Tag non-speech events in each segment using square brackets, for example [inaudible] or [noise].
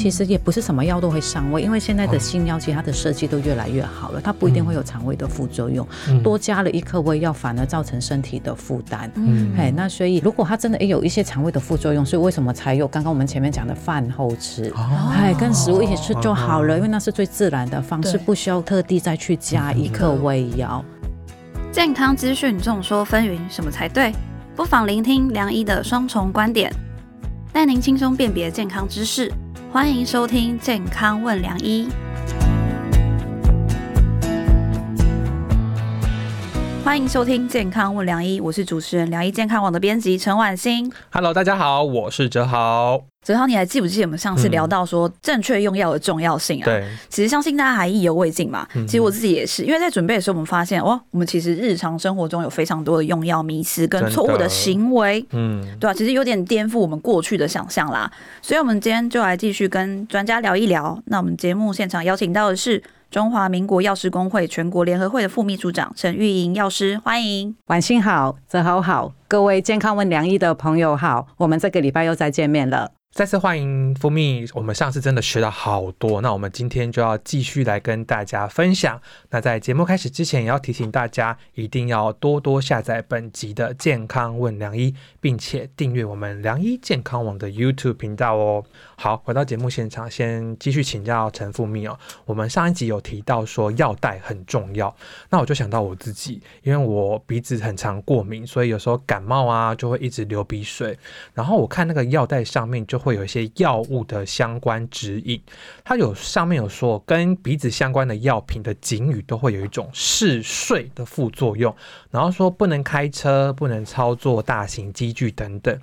其实也不是什么药都会上胃，因为现在的新药其实它的设计都越来越好了，它不一定会有肠胃的副作用。多加了一颗胃药，反而造成身体的负担。嗯，哎，那所以如果它真的也有一些肠胃的副作用，所以为什么才有刚刚我们前面讲的饭后吃？哎，跟食物一起吃就好了，因为那是最自然的方式，不需要特地再去加一颗胃药。[laughs] 健康资讯众说纷纭，什么才对？不妨聆听梁医的双重观点，带您轻松辨别健康知识。欢迎收听《健康问良医》。欢迎收听《健康问良医》，我是主持人良医健康网的编辑陈婉欣。Hello，大家好，我是哲豪。哲豪，你还记不记得我们上次聊到说正确用药的重要性啊？对，其实相信大家还意犹未尽嘛。其实我自己也是，因为在准备的时候，我们发现哇，我们其实日常生活中有非常多的用药迷思跟错误的行为，嗯，对啊，其实有点颠覆我们过去的想象啦。所以，我们今天就来继续跟专家聊一聊。那我们节目现场邀请到的是。中华民国药师工会全国联合会的副秘书长陈玉莹药师，欢迎，晚上好，泽豪好，各位健康问良医的朋友好，我们这个礼拜又再见面了。再次欢迎蜂蜜，我们上次真的学了好多，那我们今天就要继续来跟大家分享。那在节目开始之前，也要提醒大家，一定要多多下载本集的《健康问良医》，并且订阅我们良医健康网的 YouTube 频道哦。好，回到节目现场，先继续请教陈富蜜哦。我们上一集有提到说药袋很重要，那我就想到我自己，因为我鼻子很常过敏，所以有时候感冒啊就会一直流鼻水。然后我看那个药袋上面就会有一些药物的相关指引，它有上面有说跟鼻子相关的药品的警语都会有一种嗜睡的副作用，然后说不能开车、不能操作大型机具等等。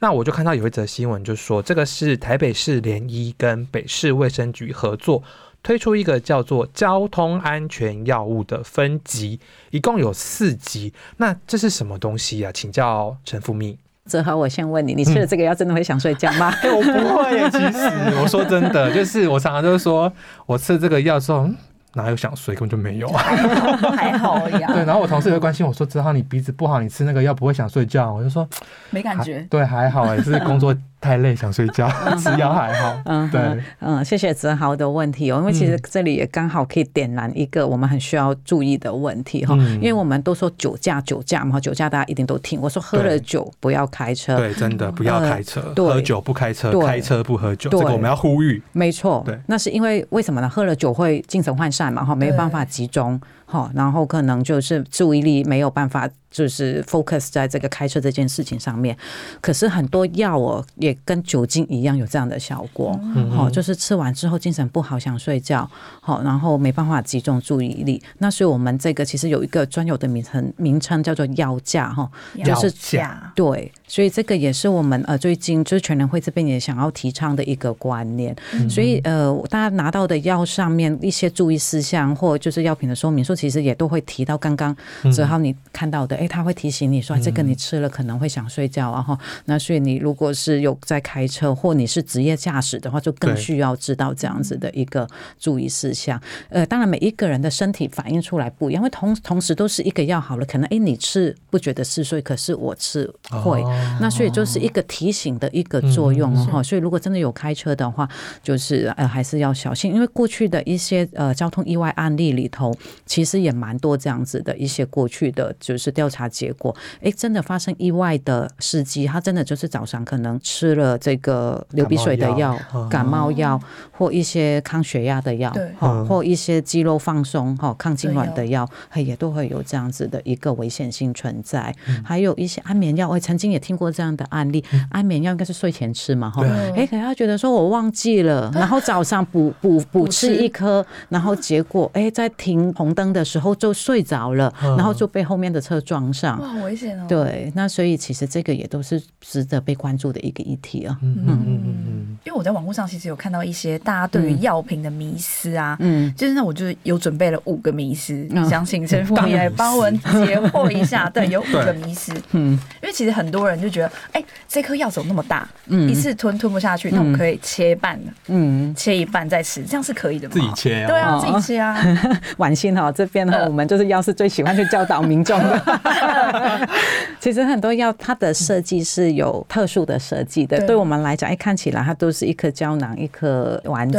那我就看到有一则新闻，就说这个是台北市联医跟北市卫生局合作推出一个叫做交通安全药物的分级，一共有四级。那这是什么东西啊？请教陈富密。泽豪，我先问你，你吃了这个药真的会想睡觉吗？[laughs] 我不会，其实 [laughs] 我说真的，就是我常常就是说我吃这个药之后。哪有想睡，根本就没有啊！[laughs] 还好呀。对，然后我同事也会关心我说：“子豪，你鼻子不好，你吃那个药不会想睡觉？”我就说：“没感觉。”对，还好，也是工作。太累想睡觉，[laughs] 吃药还好。嗯，对，嗯，谢谢子豪的问题哦，因为其实这里也刚好可以点燃一个我们很需要注意的问题哈，因为我们都说酒驾，酒驾嘛，酒驾大家一定都听。我说喝了酒不要开车，对，真的不要开车，喝酒不开车，开车不喝酒，这个我们要呼吁。没错，对，那是因为为什么呢？喝了酒会精神涣散嘛，哈，没有办法集中。好，然后可能就是注意力没有办法，就是 focus 在这个开车这件事情上面。可是很多药哦，也跟酒精一样有这样的效果。好，就是吃完之后精神不好，想睡觉。好，然后没办法集中注意力。那所以我们这个其实有一个专有的名称，名称叫做药驾哈，就是驾。对，所以这个也是我们呃最近就是全人会这边也想要提倡的一个观念。所以呃，大家拿到的药上面一些注意事项或就是药品的说明书。其实也都会提到刚刚子浩你看到的，哎，他会提醒你说这个你吃了可能会想睡觉啊哈。那所以你如果是有在开车或你是职业驾驶的话，就更需要知道这样子的一个注意事项。呃，当然每一个人的身体反应出来不一样，因为同同时都是一个药好了，可能哎你吃不觉得嗜睡，可是我吃会。那所以就是一个提醒的一个作用哈。所以如果真的有开车的话，就是呃还是要小心，因为过去的一些呃交通意外案例里头，其其实也蛮多这样子的一些过去的就是调查结果，哎，真的发生意外的司机，他真的就是早上可能吃了这个流鼻水的药、感冒药。[laughs] 或一些抗血压的药，哈，或一些肌肉放松、哈抗痉挛的药，也都会有这样子的一个危险性存在。还有一些安眠药，我曾经也听过这样的案例，安眠药应该是睡前吃嘛，哈，哎，可他觉得说我忘记了，然后早上补补补吃。一颗，然后结果哎，在停红灯。的时候就睡着了，然后就被后面的车撞上，哇，危险哦！对，那所以其实这个也都是值得被关注的一个议题啊。嗯嗯嗯嗯，因为我在网络上其实有看到一些大家对于药品的迷思啊，嗯，就是那我就有准备了五个迷思，想请陈副理来帮我解惑一下。[laughs] 对，有五个迷思，嗯，因为其实很多人就觉得，哎，这颗药怎么那么大，嗯，一次吞吞不下去，那我可以切半的，嗯，切一半再吃，这样是可以的吗？自己切，对啊，自己切啊，[laughs] 晚心哈这。这边呢，我们就是药师最喜欢去教导民众的，[laughs] [laughs] 其实很多药它的设计是有特殊的设计的，对。我们来讲，哎，看起来它都是一颗胶囊、一颗丸剂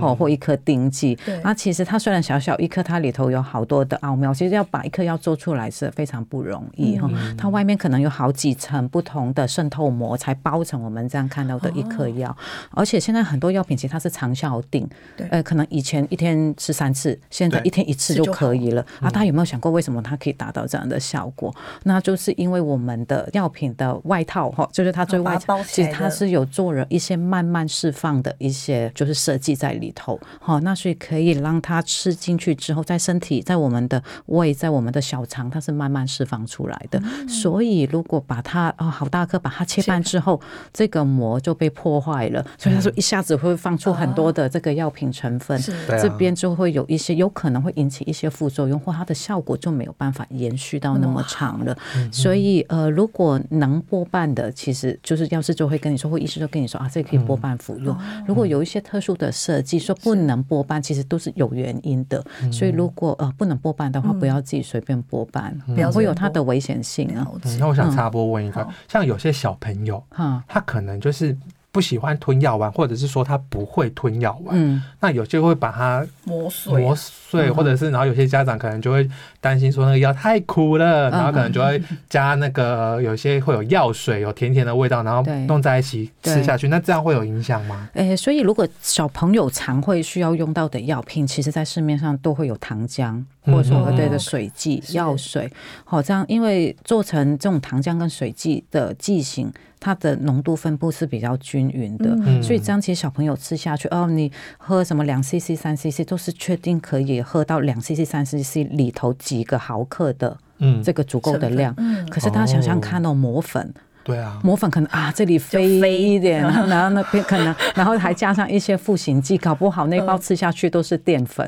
哦，或一颗锭剂。那其实它虽然小小一颗，它里头有好多的奥妙。其实要把一颗药做出来是非常不容易哈，它外面可能有好几层不同的渗透膜才包成我们这样看到的一颗药。而且现在很多药品其实它是长效定，呃，可能以前一天吃三次，现在一天一次就可以了。啊，大家有没有想过为什么它可以达到这样的效果？那就是因为我们的药品的外套哈，就是它最外套，其实它是有做了一些慢慢释放的一些就是设计在里头。好，那所以可以让它吃进去之后，在身体在我们的胃在我们的小肠，它是慢慢释放出来的。所以如果把它哦好大颗把它切半之后，这个膜就被破坏了。所以他说一下子会放出很多的这个药品成分，这边就会有一些有可能会引起一些副作用，或它的效果就没有办法延续到那么长了。所以呃，如果能拨半的，其实就是药师就会跟你说，或医师就跟你说啊，这可以拨半服用。如果有一些特殊的设计说不能拨半，其实都是有原因的。所以如果呃不能拨半的话，不要自己随便拨半，会有它的危险性啊。那我想插播问一个，像有些小朋友，他可能就是。不喜欢吞药丸，或者是说他不会吞药丸，嗯，那有些会把它磨碎，磨碎，或者是然后有些家长可能就会担心说那个药太苦了，然后可能就会加那个有些会有药水，有甜甜的味道，然后弄在一起吃下去，那这样会有影响吗？诶，所以如果小朋友常会需要用到的药品，其实在市面上都会有糖浆。或者说对的水剂药水，好这样，因为做成这种糖浆跟水剂的剂型，它的浓度分布是比较均匀的，所以这样其实小朋友吃下去，哦，你喝什么两 CC、三 CC 都是确定可以喝到两 CC、三 CC 里头几个毫克的，嗯，这个足够的量。可是大家想想看哦，磨粉。对啊，磨粉可能啊，这里飞飞一点，[laughs] 然后那边可能，然后还加上一些复形剂，搞不好那包吃下去都是淀粉，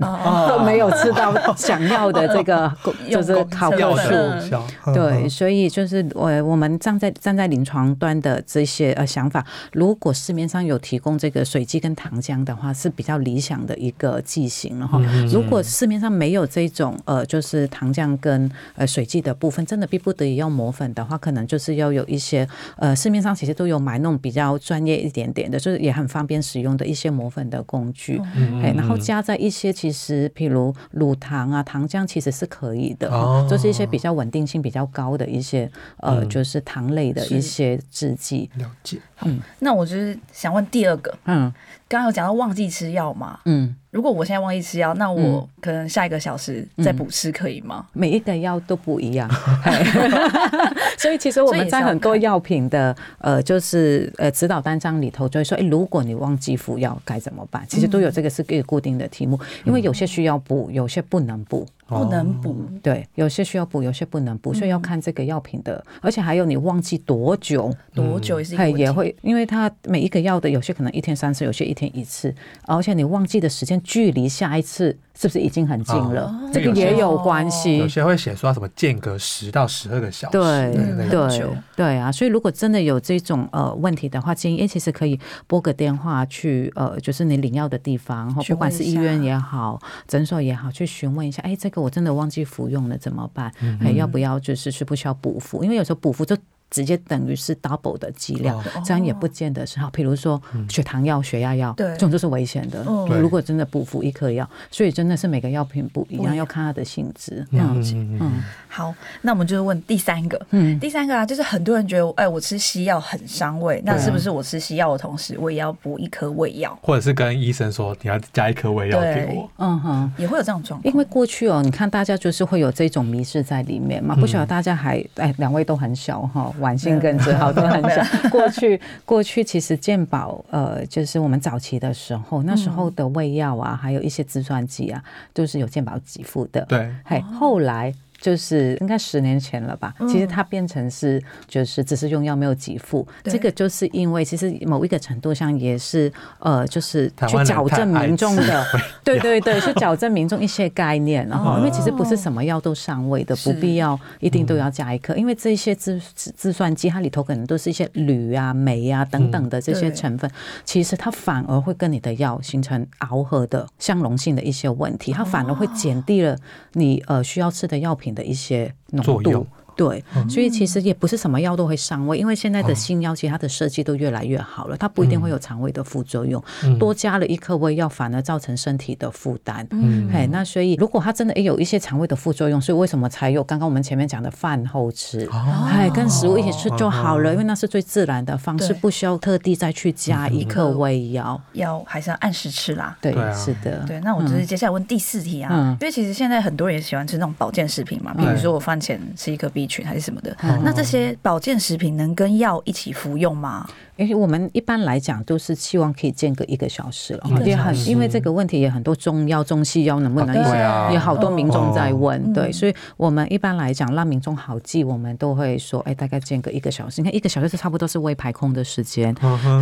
都没有吃到想要的这个就是好克数。对，所以就是我我们站在站在临床端的这些呃想法，如果市面上有提供这个水剂跟糖浆的话，是比较理想的一个剂型了哈。如果市面上没有这种呃就是糖浆跟呃水剂的部分，真的逼不得已要磨粉的话，可能就是要有一些。呃，市面上其实都有买那种比较专业一点点的，就是也很方便使用的一些磨粉的工具，哎，然后加在一些其实，譬如乳糖啊、糖浆，其实是可以的，就是一些比较稳定性比较高的一些呃，就是糖类的一些制剂。了解。嗯，那我就是想问第二个，嗯，刚刚有讲到忘记吃药嘛，嗯。如果我现在忘记吃药，那我可能下一个小时再补吃可以吗？每一个药都不一样，[laughs] [laughs] 所以其实我们在很多药品的呃，就是呃指导单张里头就会说，哎，如果你忘记服药该怎么办？其实都有这个是一个固定的题目，因为有些需要补，有些不能补。不能补，对，有些需要补，有些不能补，所以要看这个药品的，而且还有你忘记多久，多久也是一也会，因为它每一个药的有些可能一天三次，有些一天一次，而且你忘记的时间距离下一次。是不是已经很近了？这个也有关系。有些会写说什么间隔十到十二个小时。对对对啊！所以如果真的有这种呃问题的话，建议其实可以拨个电话去呃，就是你领药的地方，不管是医院也好，诊所也好，去询问一下。哎，这个我真的忘记服用了，怎么办？还要不要就是需不需要补服？因为有时候补服就。直接等于是 double 的剂量，这样也不见得是好。比如说血糖药、血压药，这种都是危险的。如果真的不服一颗药，所以真的是每个药品不一样，要看它的性质。嗯嗯。好，那我们就是问第三个。嗯，第三个啊，就是很多人觉得，哎，我吃西药很伤胃，那是不是我吃西药的同时，我也要补一颗胃药？或者是跟医生说，你要加一颗胃药给我？嗯哼，也会有这种状况。因为过去哦，你看大家就是会有这种迷失在里面嘛。不晓得大家还哎，两位都很小哈。晚性更之好都很想。[laughs] 过去过去其实健保呃，就是我们早期的时候，那时候的胃药啊，还有一些自传剂啊，都是有健保给付的。对，嘿，后来。就是应该十年前了吧？其实它变成是就是只是用药没有给付，这个就是因为其实某一个程度上也是呃，就是去矫正民众的，[laughs] 对对对，去矫正民众一些概念。然后因为其实不是什么药都上位的，不必要一定都要加一颗，因为这些自自算机它里头可能都是一些铝啊、镁啊等等的这些成分，其实它反而会跟你的药形成螯合的相容性的一些问题，它反而会减低了你呃需要吃的药品。的一些浓度，对，所以其实也不是什么药都会上胃，因为现在的新药其实它的设计都越来越好了，它不一定会有肠胃的副作用。多加了一颗胃药，反而造成身体的负担。嗯，嘿，那所以如果它真的也有一些肠胃的副作用，所以为什么才有刚刚我们前面讲的饭后吃？哎，跟食物一起吃就好了，因为那是最自然的方式，不需要特地再去加一颗胃药。药还是要按时吃啦。对，是的。对，那我就是接下来问第四题啊，因为其实现在很多人也喜欢吃那种保健食品嘛，比如说我饭前吃一颗 B 群还是什么的。那这些保健食品能跟药一起服用吗？因为我们一般来讲都是期望可以间隔一个小时了，也很因为这个问题也很多中药、中西药能不能一起？也好多民众在问，对，所以我们一般来讲让民众好记，我们都会说，哎，大概间隔一个小时。你看一个小时是差不多是胃排空的时间，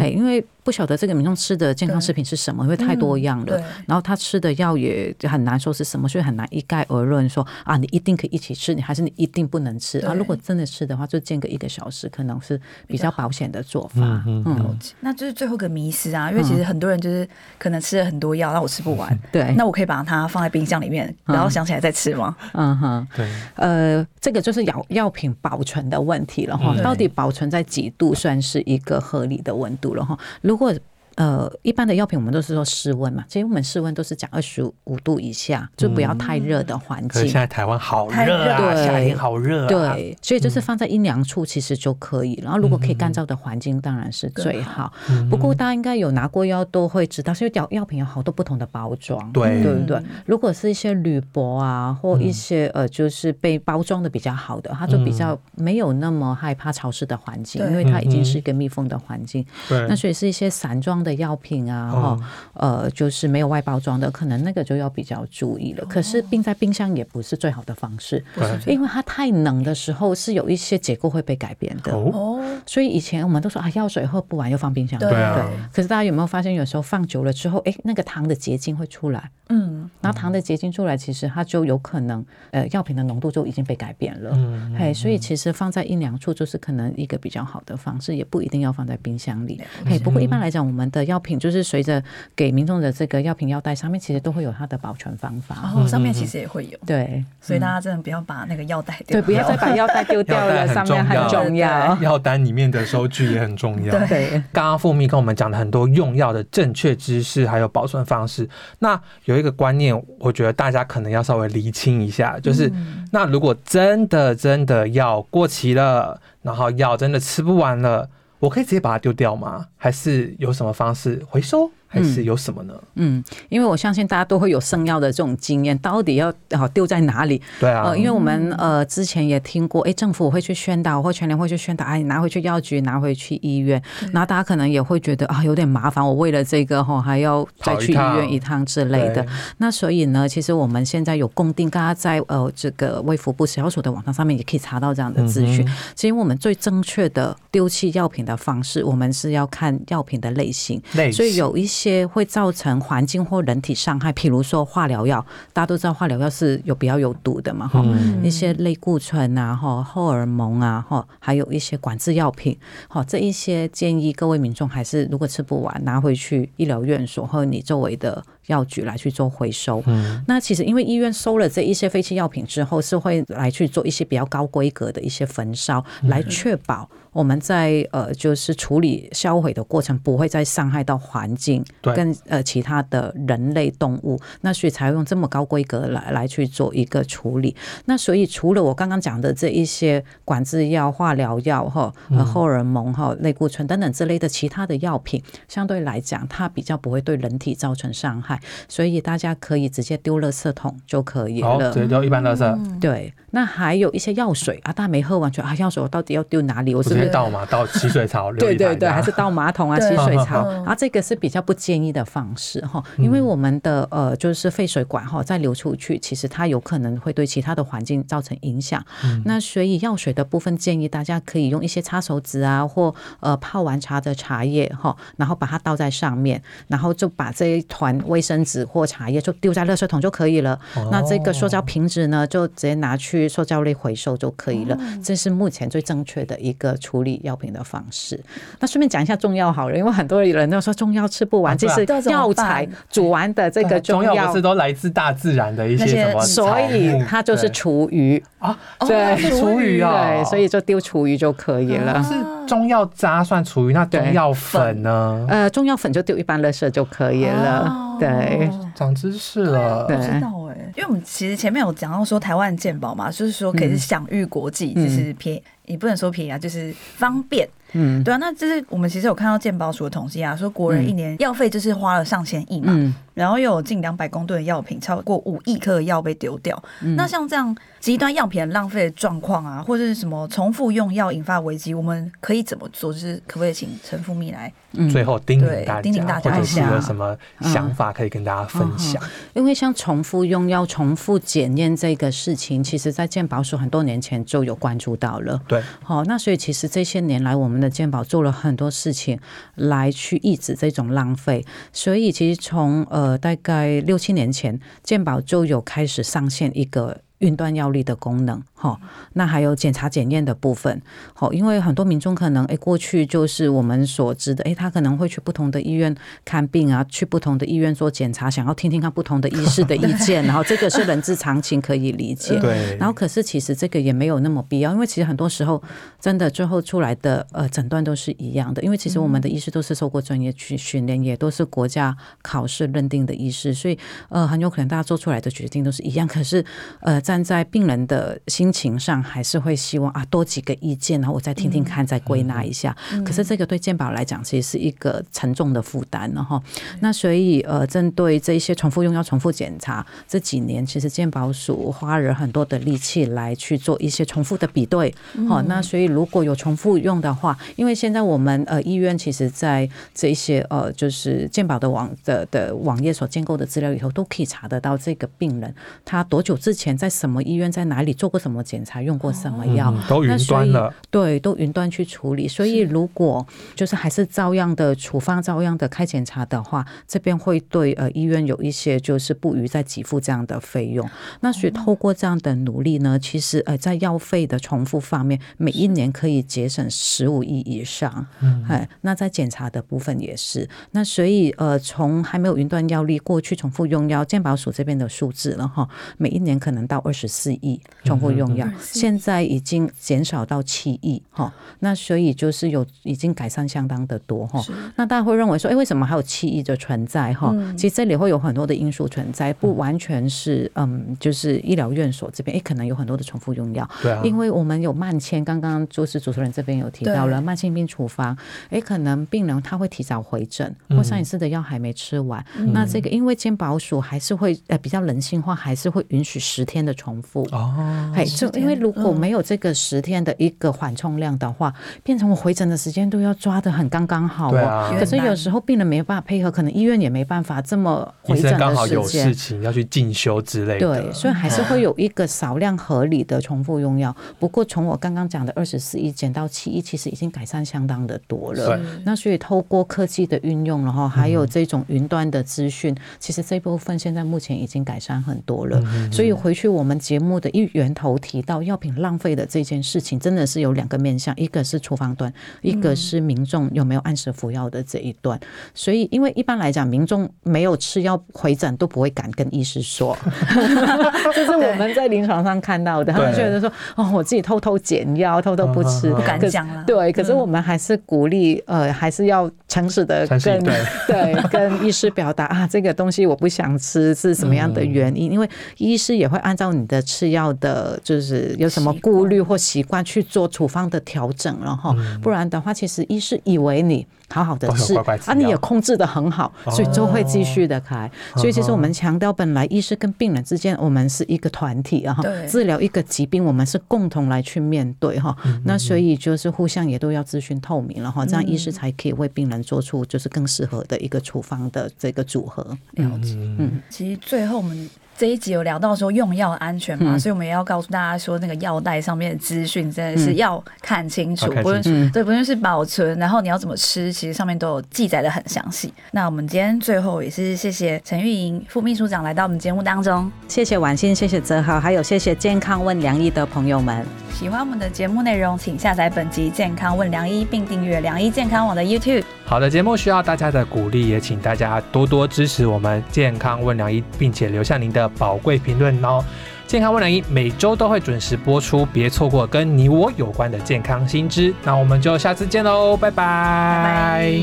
哎，因为不晓得这个民众吃的健康食品是什么，因为太多样了，然后他吃的药也很难说是什么，所以很难一概而论说啊，你一定可以一起吃，你还是你一定不能吃啊？如果真的吃的话，就间隔一个小时，可能是比较保险的做法。嗯，那就是最后一个迷失啊，因为其实很多人就是可能吃了很多药，那我吃不完，[laughs] 对，那我可以把它放在冰箱里面，然后想起来再吃吗？嗯哼，对，呃，这个就是药药品保存的问题了哈，到底保存在几度算是一个合理的温度了哈？如果呃，一般的药品我们都是说室温嘛，其实我们室温都是讲二十五度以下，就不要太热的环境。现在台湾好热啊，夏天好热。对，所以就是放在阴凉处其实就可以。然后如果可以干燥的环境，当然是最好。不过大家应该有拿过药都会知道，所以药药品有好多不同的包装，对对不对？如果是一些铝箔啊，或一些呃，就是被包装的比较好的，它就比较没有那么害怕潮湿的环境，因为它已经是一个密封的环境。对，那所以是一些散装。的药品啊，哈，呃，就是没有外包装的，可能那个就要比较注意了。可是冰在冰箱也不是最好的方式，因为它太冷的时候是有一些结构会被改变的。哦，所以以前我们都说啊，药水喝不完又放冰箱，对啊。可是大家有没有发现，有时候放久了之后，哎，那个糖的结晶会出来，嗯，然后糖的结晶出来，其实它就有可能，呃，药品的浓度就已经被改变了。嗯，嘿，所以其实放在阴凉处就是可能一个比较好的方式，也不一定要放在冰箱里。嘿，不过一般来讲，我们的药品就是随着给民众的这个药品药袋上面，其实都会有它的保存方法。哦，上面其实也会有。对，所以大家真的不要把那个药袋丢，对，不要再把药袋 [laughs] 丢掉了。上面很重要，药单里面的收据也很重要。对，刚刚富密跟我们讲了很多用药的正确知识，还有保存方式。那有一个观念，我觉得大家可能要稍微厘清一下，就是那如果真的真的药过期了，然后药真的吃不完了。我可以直接把它丢掉吗？还是有什么方式回收？还是有什么呢？嗯，因为我相信大家都会有生药的这种经验，到底要好丢在哪里？对啊，因为我们呃之前也听过，哎，政府会去宣导，或全联会去宣导，哎，拿回去药局，拿回去医院，然后大家可能也会觉得啊有点麻烦，我为了这个哈还要再去医院一趟之类的。那所以呢，其实我们现在有公定，大家在呃这个卫福部食药署的网站上面也可以查到这样的资讯。其实我们最正确的丢弃药品的方式，我们是要看药品的类型，所以有一些。些会造成环境或人体伤害，譬如说化疗药，大家都知道化疗药是有比较有毒的嘛，哈，一些类固醇啊，哈，荷尔蒙啊，哈，还有一些管制药品，好，这一些建议各位民众还是如果吃不完，拿回去医疗院所或你周围的。药局来去做回收，那其实因为医院收了这一些废弃药品之后，是会来去做一些比较高规格的一些焚烧，来确保我们在呃就是处理销毁的过程不会再伤害到环境跟呃其他的人类动物，那所以才用这么高规格来来去做一个处理。那所以除了我刚刚讲的这一些管制药、化疗药哈、荷尔蒙哈、类固醇等等之类的其他的药品，相对来讲它比较不会对人体造成伤害。所以大家可以直接丢垃圾桶就可以了，直接丢一般垃圾。对，那还有一些药水啊，大家没喝完全啊，药水我到底要丢哪里？我直接倒嘛，倒洗水槽。[laughs] 对对对，还是倒马桶啊，洗水槽。然后，这个是比较不建议的方式哈，因为我们的呃就是废水管哈再流出去，其实它有可能会对其他的环境造成影响。那所以药水的部分建议大家可以用一些擦手纸啊，或呃泡完茶的茶叶哈，然后把它倒在上面，然后就把这一团卫生纸或茶叶就丢在垃圾桶就可以了。那这个塑胶瓶子呢，就直接拿去塑胶类回收就可以了。这是目前最正确的一个处理药品的方式。那顺便讲一下中药好了，因为很多人都说中药吃不完，其实药材煮完的这个中药不是都来自大自然的一些什么，所以它就是厨余啊，对，厨余啊，对，所以就丢厨余就可以了。是中药渣算厨余，那中药粉呢？呃，中药粉就丢一般垃圾就可以了。对，长知识了，知道哎，因为我们其实前面有讲到说台湾健保嘛，就是说可以是享誉国际，就是便，也不能说便宜啊，就是方便。嗯，对啊，那这是我们其实有看到健保署的统计啊，说国人一年药费就是花了上千亿嘛，然后又有近两百公吨的药品，超过五亿克的药被丢掉。那像这样极端药品浪费的状况啊，或者是什么重复用药引发危机，我们可以怎么做？就是可不可以请陈富密来最后叮咛大家，或者是有什么想法可以跟大家分享？因为像重复用药、重复检验这个事情，其实在健保署很多年前就有关注到了。对，好，那所以其实这些年来我们的健保做了很多事情来去抑制这种浪费，所以其实从呃大概六七年前，健保就有开始上线一个。云端药力的功能，哈，那还有检查检验的部分，好，因为很多民众可能，哎，过去就是我们所知的，哎，他可能会去不同的医院看病啊，去不同的医院做检查，想要听听看不同的医师的意见，[laughs] 然后这个是人之常情，可以理解。对。然后，可是其实这个也没有那么必要，因为其实很多时候，真的最后出来的呃诊断都是一样的，因为其实我们的医师都是受过专业去训练，也都是国家考试认定的医师，所以呃，很有可能大家做出来的决定都是一样。可是呃。站在病人的心情上，还是会希望啊多几个意见，然后我再听听看，再归纳一下。可是这个对健保来讲，其实是一个沉重的负担了哈。那所以呃，针对这一些重复用药、重复检查，这几年其实健保署花了很多的力气来去做一些重复的比对。好，那所以如果有重复用的话，因为现在我们呃医院其实在这一些呃就是健保的网的的网页所建构的资料里头，都可以查得到这个病人他多久之前在。什么医院在哪里做过什么检查，用过什么药，都云端了。对，都云端去处理。所以如果就是还是照样的处方，照样的开检查的话，这边会对呃医院有一些就是不予再给付这样的费用。那所以透过这样的努力呢，其实呃在药费的重复方面，每一年可以节省十五亿以上。哎，那在检查的部分也是。那所以呃从还没有云端药力过去重复用药，健保署这边的数字了哈，每一年可能到。二十四亿重复用药，现在已经减少到七亿哈。那所以就是有已经改善相当的多哈。那大家会认为说，哎，为什么还有七亿的存在哈？其实这里会有很多的因素存在，不完全是嗯，就是医疗院所这边，哎，可能有很多的重复用药。对啊。因为我们有慢签，刚刚就是主持人这边有提到了慢性病处方，哎，可能病人他会提早回诊，或上一次的药还没吃完。那这个因为健保署还是会呃比较人性化，还是会允许十天的。重复哦，哎，就因为如果没有这个十天的一个缓冲量的话，变成我回诊的时间都要抓的很刚刚好哦。可是有时候病人没办法配合，可能医院也没办法这么回诊刚好有事情要去进修之类的。对，所以还是会有一个少量合理的重复用药。不过从我刚刚讲的二十四亿减到七亿，其实已经改善相当的多了。那所以透过科技的运用，然后还有这种云端的资讯，其实这部分现在目前已经改善很多了。所以回去我。我们节目的一源头提到药品浪费的这件事情，真的是有两个面向，一个是处方端，一个是民众有没有按时服药的这一段。所以，因为一般来讲，民众没有吃药回诊都不会敢跟医师说，[laughs] 这是我们在临床上看到的。他们觉得说，哦，我自己偷偷减药，偷偷不吃，不敢讲了。对，可是我们还是鼓励，呃，还是要诚实的跟对跟医师表达啊，这个东西我不想吃是什么样的原因，因为医师也会按照。你的吃药的，就是有什么顾虑或习惯去做处方的调整，然后不然的话，其实医师以为你好好的吃啊，你也控制的很好，所以就会继续的开。所以其实我们强调，本来医师跟病人之间，我们是一个团体啊，治疗一个疾病，我们是共同来去面对哈。那所以就是互相也都要咨询透明了哈，这样医师才可以为病人做出就是更适合的一个处方的这个组合。了解，嗯，其实最后我们。这一集有聊到说用药安全嘛，所以我们也要告诉大家说，那个药袋上面的资讯真的是要看清楚，不论对，不论是保存，然后你要怎么吃，其实上面都有记载的很详细。那我们今天最后也是谢谢陈玉莹副秘书长来到我们节目当中，谢谢婉欣，谢谢泽豪，还有谢谢健康问良医的朋友们。喜欢我们的节目内容，请下载本集《健康问良医》，并订阅良医健康网的 YouTube。好的节目需要大家的鼓励，也请大家多多支持我们《健康问良医》，并且留下您的宝贵评论哦。《健康问良医》每周都会准时播出，别错过跟你我有关的健康新知。那我们就下次见喽，拜拜！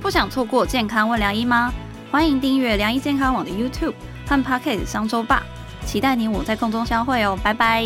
不想错过《健康问良医》吗？欢迎订阅良医健康网的 YouTube 和 Pocket 商周吧，期待你我在空中相会哦，拜拜！